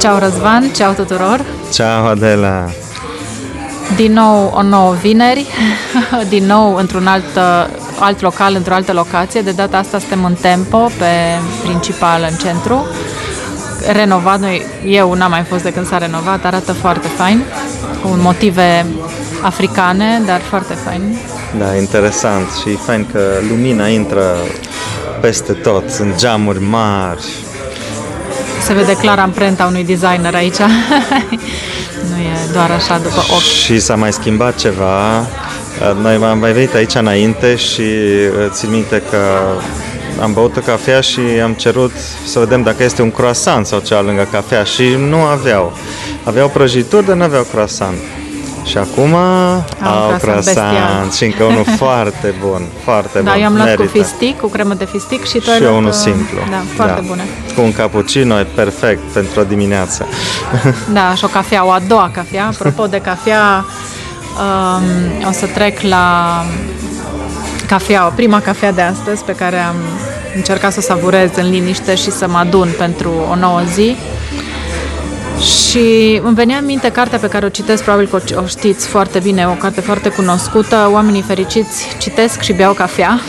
Ceau Răzvan, ceau tuturor! Ceau Adela! Din nou o nouă vineri, din nou într-un alt, alt local, într-o altă locație. De data asta suntem în Tempo, pe principal în centru. Renovat, noi, eu n-am mai fost de când s-a renovat, arată foarte fain, cu motive africane, dar foarte fain. Da, interesant și fain că lumina intră peste tot, sunt geamuri mari. Se vede clar amprenta unui designer aici. nu e doar așa după ochi. Și s-a mai schimbat ceva. Noi am mai venit aici înainte și țin minte că am băut o cafea și am cerut să vedem dacă este un croissant sau ceva lângă cafea și nu aveau. Aveau prăjituri, dar nu aveau croissant. Și acum au, au croissant și încă unul foarte bun, foarte da, bun. Da, eu am luat Merită. cu fistic, cu cremă de fistic și tu Și ai eu unul luat, simplu. Da, foarte da. bune. Cu un cappuccino e perfect pentru o dimineață. Da, și o cafea, o a doua cafea. Apropo de cafea, um, o să trec la cafea, o prima cafea de astăzi pe care am încercat să o savurez în liniște și să mă adun pentru o nouă zi. Și îmi venea în minte cartea pe care o citesc, probabil că o știți foarte bine, o carte foarte cunoscută, Oamenii fericiți citesc și beau cafea.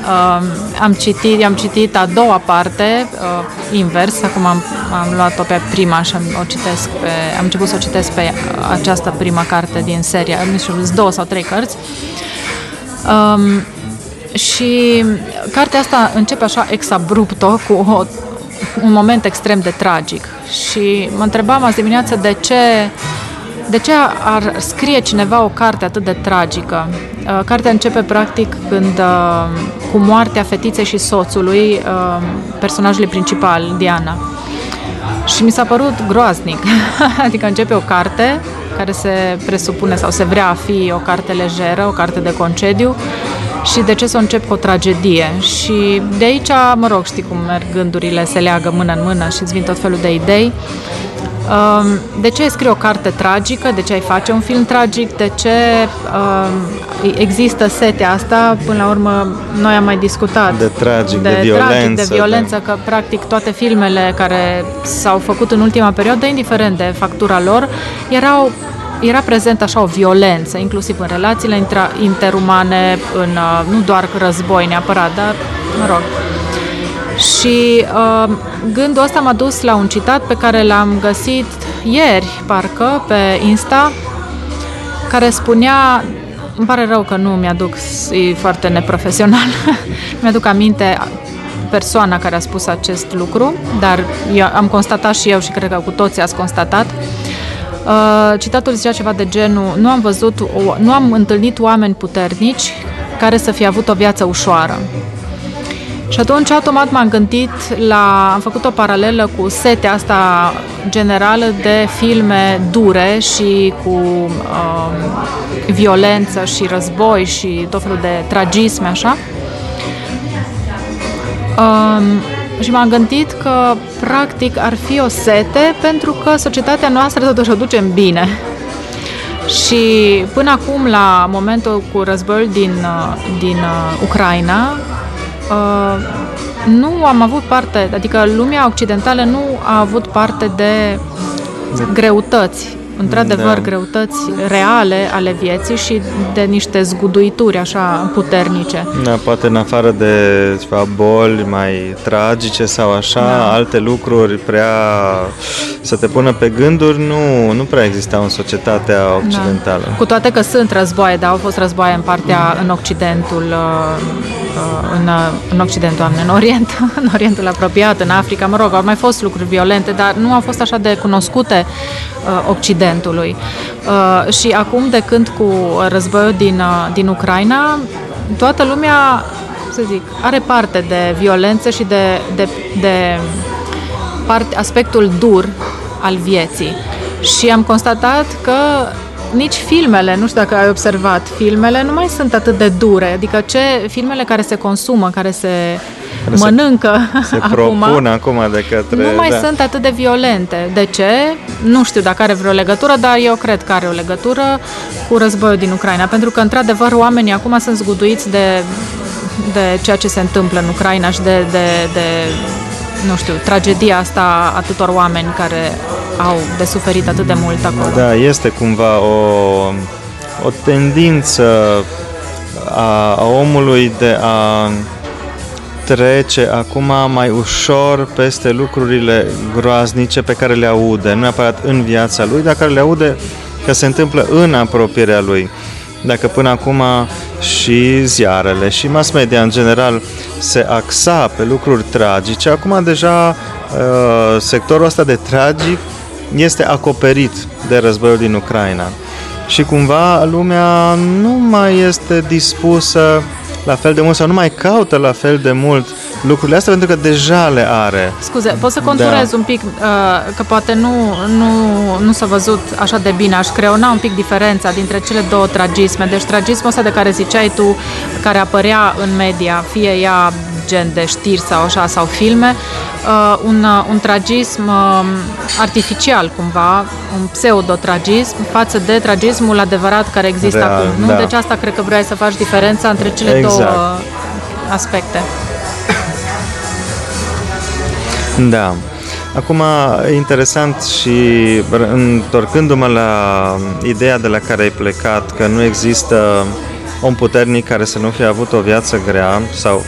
Uh, am citit, am citit a doua parte, uh, invers, acum am, am luat-o pe prima și am, o citesc pe, am început să o citesc pe această prima carte din serie, nu știu, sunt două sau trei cărți. Um, și cartea asta începe așa ex abrupto cu o, un moment extrem de tragic și mă întrebam azi dimineață de ce, de ce ar scrie cineva o carte atât de tragică. Cartea începe practic când cu moartea fetiței și soțului personajului principal, Diana. Și mi s-a părut groaznic. adică începe o carte care se presupune sau se vrea a fi o carte lejeră, o carte de concediu și de ce să o încep cu o tragedie. Și de aici, mă rog, știi cum merg gândurile, se leagă mână în mână și îți vin tot felul de idei. De ce ai scrie o carte tragică? De ce ai face un film tragic? De ce există setea asta? Până la urmă, noi am mai discutat. De tragic, de, de violență. Tragic, de violență, de... că practic toate filmele care s-au făcut în ultima perioadă, indiferent de factura lor, erau era prezent așa o violență, inclusiv în relațiile intra, interumane, în, nu doar război neapărat, dar, mă rog. Și uh, gândul ăsta m-a dus la un citat pe care l-am găsit ieri, parcă, pe Insta, care spunea, îmi pare rău că nu mi-aduc, e foarte neprofesional, mi-aduc aminte persoana care a spus acest lucru, dar eu am constatat și eu și cred că cu toții ați constatat, Uh, citatul zicea ceva de genul nu am văzut, nu am întâlnit oameni puternici care să fie avut o viață ușoară. Și atunci automat m-am gândit la, am făcut o paralelă cu setea asta generală de filme dure și cu um, violență și război și tot felul de tragisme, așa. Um, și m-am gândit că practic ar fi o sete pentru că societatea noastră totuși o duce în bine. Și până acum, la momentul cu războiul din, din Ucraina, nu am avut parte, adică lumea occidentală nu a avut parte de greutăți într-adevăr da. greutăți reale ale vieții și de niște zguduituri așa puternice. Da, poate în afară de ceva boli mai tragice sau așa, da. alte lucruri prea să te pună pe gânduri, nu, nu prea existau în societatea occidentală. Da. Cu toate că sunt războaie, dar au fost războaie în partea, în Occidentul, în, în Occidentul, în Orient, în Orientul apropiat, în Africa, mă rog, au mai fost lucruri violente, dar nu au fost așa de cunoscute Occidentului. Și acum, de când cu războiul din, din Ucraina, toată lumea, să zic, are parte de violență și de, de, de part, aspectul dur al vieții. Și am constatat că nici filmele, nu știu dacă ai observat, filmele nu mai sunt atât de dure, adică ce filmele care se consumă, care se care mănâncă se, se acum, propun acum de către... Nu mai da. sunt atât de violente. De ce? Nu știu dacă are vreo legătură, dar eu cred că are o legătură cu războiul din Ucraina, pentru că, într-adevăr, oamenii acum sunt zguduiți de de ceea ce se întâmplă în Ucraina și de, de, de nu știu, tragedia asta atâtor oameni care au de suferit atât de mult acolo. Da, este cumva o, o tendință a, a omului de a trece acum mai ușor peste lucrurile groaznice pe care le aude, nu neapărat în viața lui, dar care le aude că se întâmplă în apropierea lui. Dacă până acum și ziarele și mass media în general se axa pe lucruri tragice, acum deja uh, sectorul ăsta de tragic este acoperit de războiul din Ucraina. Și cumva lumea nu mai este dispusă la fel de mult sau nu mai caută la fel de mult lucrurile astea pentru că deja le are. Scuze, poți să conturez da. un pic, uh, că poate nu, nu, nu s-a văzut așa de bine, aș creona un pic diferența dintre cele două tragisme. Deci tragismul ăsta de care ziceai tu, care apărea în media, fie ea gen de știri sau așa, sau filme, uh, un, uh, un tragism uh, artificial cumva, un pseudotragism față de tragismul adevărat care există Real, acum. Nu? Da. Deci asta cred că vrei să faci diferența între cele exact. două aspecte. Da. Acum, interesant și întorcându-mă la ideea de la care ai plecat, că nu există om puternic care să nu fie avut o viață grea sau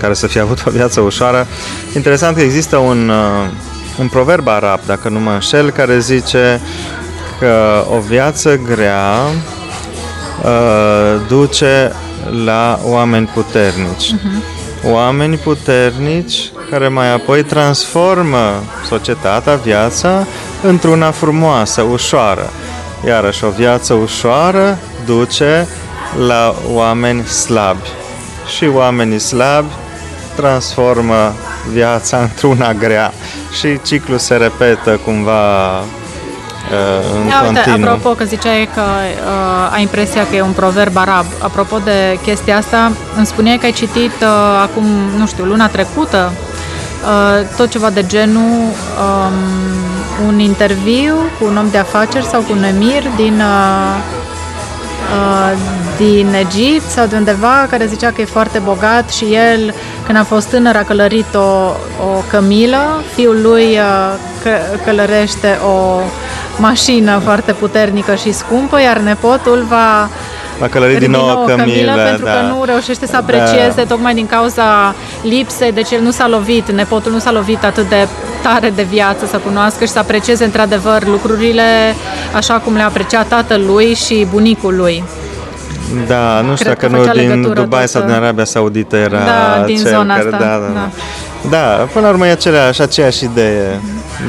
care să fie avut o viață ușoară. Interesant că există un, uh, un proverb arab, dacă nu mă înșel, care zice că o viață grea uh, duce la oameni puternici. Uh-huh. Oameni puternici care mai apoi transformă societatea, viața, într-una frumoasă, ușoară. Iarăși, o viață ușoară duce la oameni slabi și oamenii slabi transformă viața într-una grea și ciclul se repetă cumva uh, în Ia, uite, continuu. Apropo că ziceai că uh, ai impresia că e un proverb arab. Apropo de chestia asta, îmi spuneai că ai citit uh, acum, nu știu, luna trecută, uh, tot ceva de genul, um, un interviu cu un om de afaceri sau cu un emir din uh, Uh, din Egipt sau de undeva care zicea că e foarte bogat și el, când a fost tânăr, a călărit o, o cămilă, fiul lui uh, că, călărește o mașină foarte puternică și scumpă, iar nepotul va Va călări din nou o cămilă, cămilă pentru da. că nu reușește să aprecieze da. tocmai din cauza lipsei, deci el nu s-a lovit, nepotul nu s-a lovit atât de tare de viață să cunoască și să aprecieze într-adevăr lucrurile așa cum le aprecia tatălui și bunicul lui. Da, nu știu dacă nu din Dubai sau din Arabia Saudită era da, din cel zona care, asta. Da, da, da. da, până la urmă e aceleași, aceeași idee.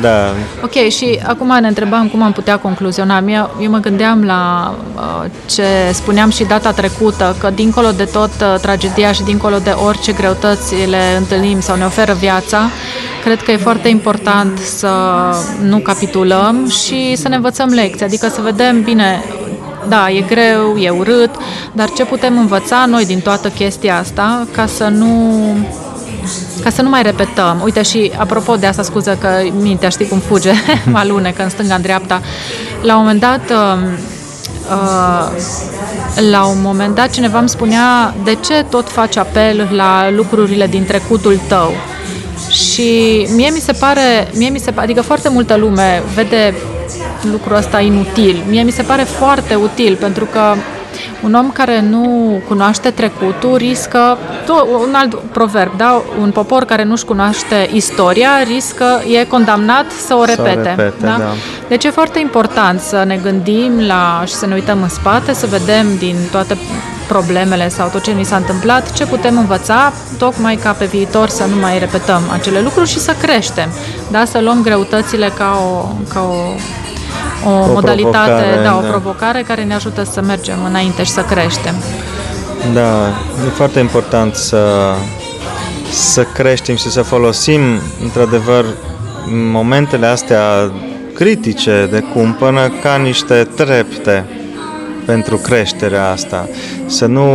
Da. Ok, și acum ne întrebam cum am putea concluziona. Eu, eu mă gândeam la uh, ce spuneam și data trecută, că dincolo de tot uh, tragedia și dincolo de orice greutăți le întâlnim sau ne oferă viața, cred că e foarte important să nu capitulăm și să ne învățăm lecții, adică să vedem, bine, da, e greu, e urât, dar ce putem învăța noi din toată chestia asta ca să nu ca să nu mai repetăm. Uite și apropo de asta, scuză că mintea știi cum fuge, mă alunecă în stânga, în dreapta. La un moment dat uh, uh, la un moment dat cineva îmi spunea de ce tot faci apel la lucrurile din trecutul tău. Și mie mi se pare, mie mi se pare, adică foarte multă lume vede lucrul ăsta inutil. Mie mi se pare foarte util pentru că un om care nu cunoaște trecutul riscă, un alt proverb, da? un popor care nu-și cunoaște istoria riscă, e condamnat să o repete. Să o repete da? Da. Deci e foarte important să ne gândim la și să ne uităm în spate, să vedem din toate problemele sau tot ce ni s-a întâmplat, ce putem învăța, tocmai ca pe viitor să nu mai repetăm acele lucruri și să creștem, da? să luăm greutățile ca o, ca o o, o modalitate, provocare, da, o da. provocare care ne ajută să mergem înainte și să creștem. Da, e foarte important să, să creștem și să folosim, într-adevăr, momentele astea critice de cumpănă ca niște trepte pentru creșterea asta. Să nu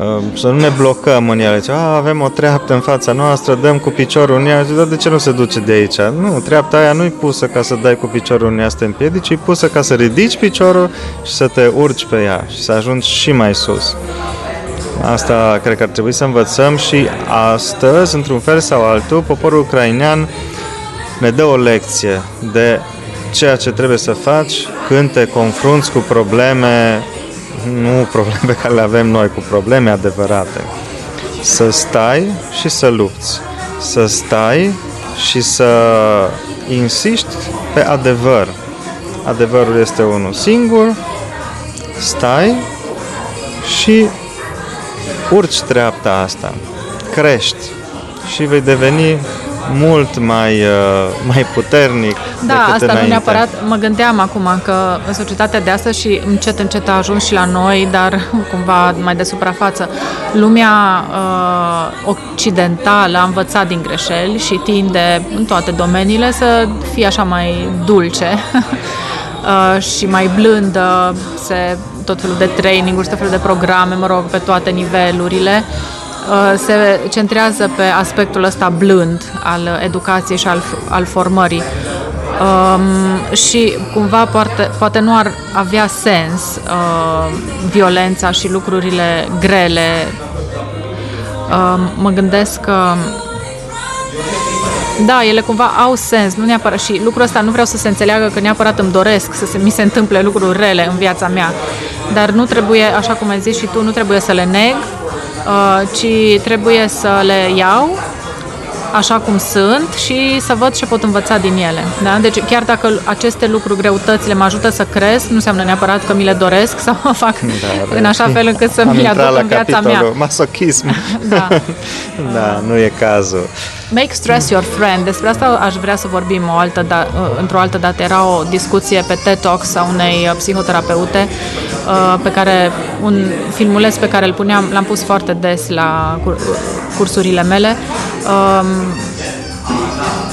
Ehm, să nu ne blocăm în ele. A, avem o treaptă în fața noastră, dăm cu piciorul în ea. Dar de ce nu se duce de aici? Nu, treapta aia nu e pusă ca să dai cu piciorul în ea să te împiedici, e pusă ca să ridici piciorul și să te urci pe ea și să ajungi și mai sus. Asta cred că ar trebui să învățăm și astăzi, într-un fel sau altul, poporul ucrainean ne dă o lecție de ceea ce trebuie să faci când te confrunți cu probleme, nu probleme pe care le avem noi, cu probleme adevărate. Să stai și să lupți. Să stai și să insiști pe adevăr. Adevărul este unul singur, stai și urci treapta asta, crești și vei deveni mult mai, uh, mai puternic Da, decât asta înainte. nu neapărat. Mă gândeam acum că în societatea de astăzi și încet, încet a ajuns și la noi, dar cumva mai de suprafață. Lumea uh, occidentală a învățat din greșeli și tinde în toate domeniile să fie așa mai dulce uh, și mai blândă, se, tot felul de traininguri, tot felul de programe, mă rog, pe toate nivelurile uh, se centrează pe aspectul ăsta blând al educației și al, al formării. Um, și cumva poate, poate nu ar avea sens uh, violența și lucrurile grele. Uh, mă gândesc că da, ele cumva au sens, nu neapărat și lucrul ăsta nu vreau să se înțeleagă că neapărat îmi doresc să se, mi se întâmple lucruri rele în viața mea, dar nu trebuie, așa cum ai zis și tu, nu trebuie să le neg, uh, ci trebuie să le iau așa cum sunt și să văd ce pot învăța din ele. Da? Deci chiar dacă aceste lucruri, greutățile mă ajută să cresc, nu înseamnă neapărat că mi le doresc sau mă fac Da, în așa fel încât să Am mi le intrat aduc la în viața mea. capitolul masochism. Da. da, nu e cazul. Make stress your friend. Despre asta aș vrea să vorbim o altă da- într-o altă dată. Era o discuție pe TED Talks a unei psihoterapeute uh, pe care un filmuleț pe care îl puneam, l-am pus foarte des la cur- cursurile mele.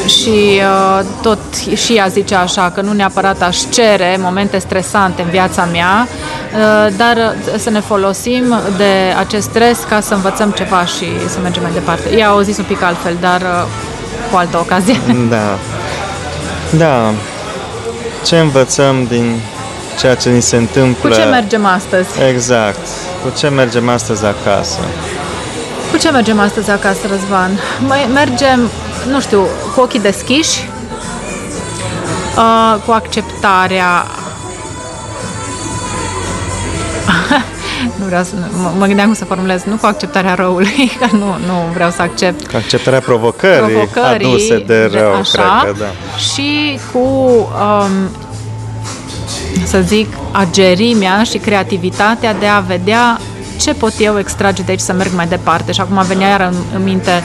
Um, și uh, tot și ea zice așa că nu neapărat aș cere momente stresante în viața mea, uh, dar să ne folosim de acest stres ca să învățăm ceva și să mergem mai departe. Ea o zis un pic altfel, dar uh, cu altă ocazie. Da. Da. Ce învățăm din ceea ce ni se întâmplă? Cu ce mergem astăzi? Exact. Cu ce mergem astăzi acasă? Cu ce mergem astăzi acasă, Răzvan? Mai mergem, nu știu, cu ochii deschiși, uh, cu acceptarea nu vreau să, mă, mă gândeam cum să formulez, nu cu acceptarea răului, că nu, nu vreau să accept Cu acceptarea provocării, provocării, aduse de rău, așa, cred că da. și cu, um, să zic, agerimea și creativitatea de a vedea ce pot eu extrage de aici să merg mai departe. Și acum venea iar în, în minte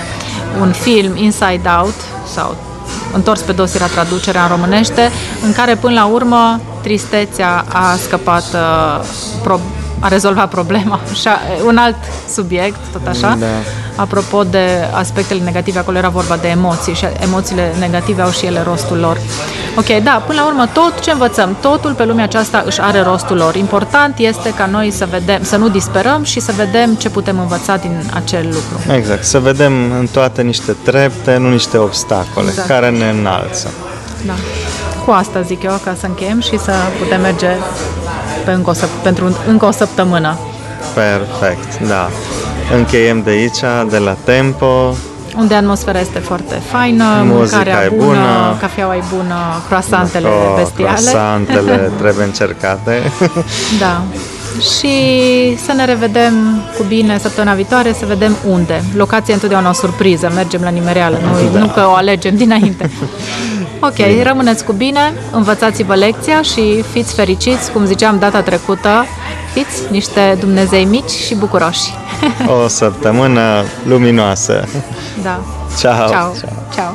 un film, Inside Out, sau întors pe dos era traducerea în românește, în care până la urmă tristețea a scăpat, uh, pro- a rezolvat problema. Și a, un alt subiect, tot așa. Da. Apropo de aspectele negative, acolo era vorba de emoții și emoțiile negative au și ele rostul lor. Ok, da, până la urmă tot ce învățăm, totul pe lumea aceasta își are rostul lor. Important este ca noi să vedem, să nu disperăm și să vedem ce putem învăța din acel lucru. Exact, să vedem în toate niște trepte, nu niște obstacole Exact. care ne înalță. Da. Cu asta zic eu, ca să încheiem și să putem merge pe încă o, săp- pentru încă o săptămână. Perfect, da. Încheiem de aici, de la Tempo. Unde atmosfera este foarte faină, Muzica mâncarea e bună, bună. cafeaua e bună, croissantele Oh, bestiale. croissantele trebuie încercate. Da. Și să ne revedem cu bine săptămâna viitoare, să vedem unde. Locația e întotdeauna o surpriză, mergem la nimereală, nu, Da. nu că o alegem dinainte. Ok, rămâneți cu bine, învățați-vă lecția și fiți fericiți, cum ziceam data trecută, fiți niște Dumnezei mici și bucuroși. O săptămână luminoasă. Da. Ciao. Ciao. Ciao. Ciao.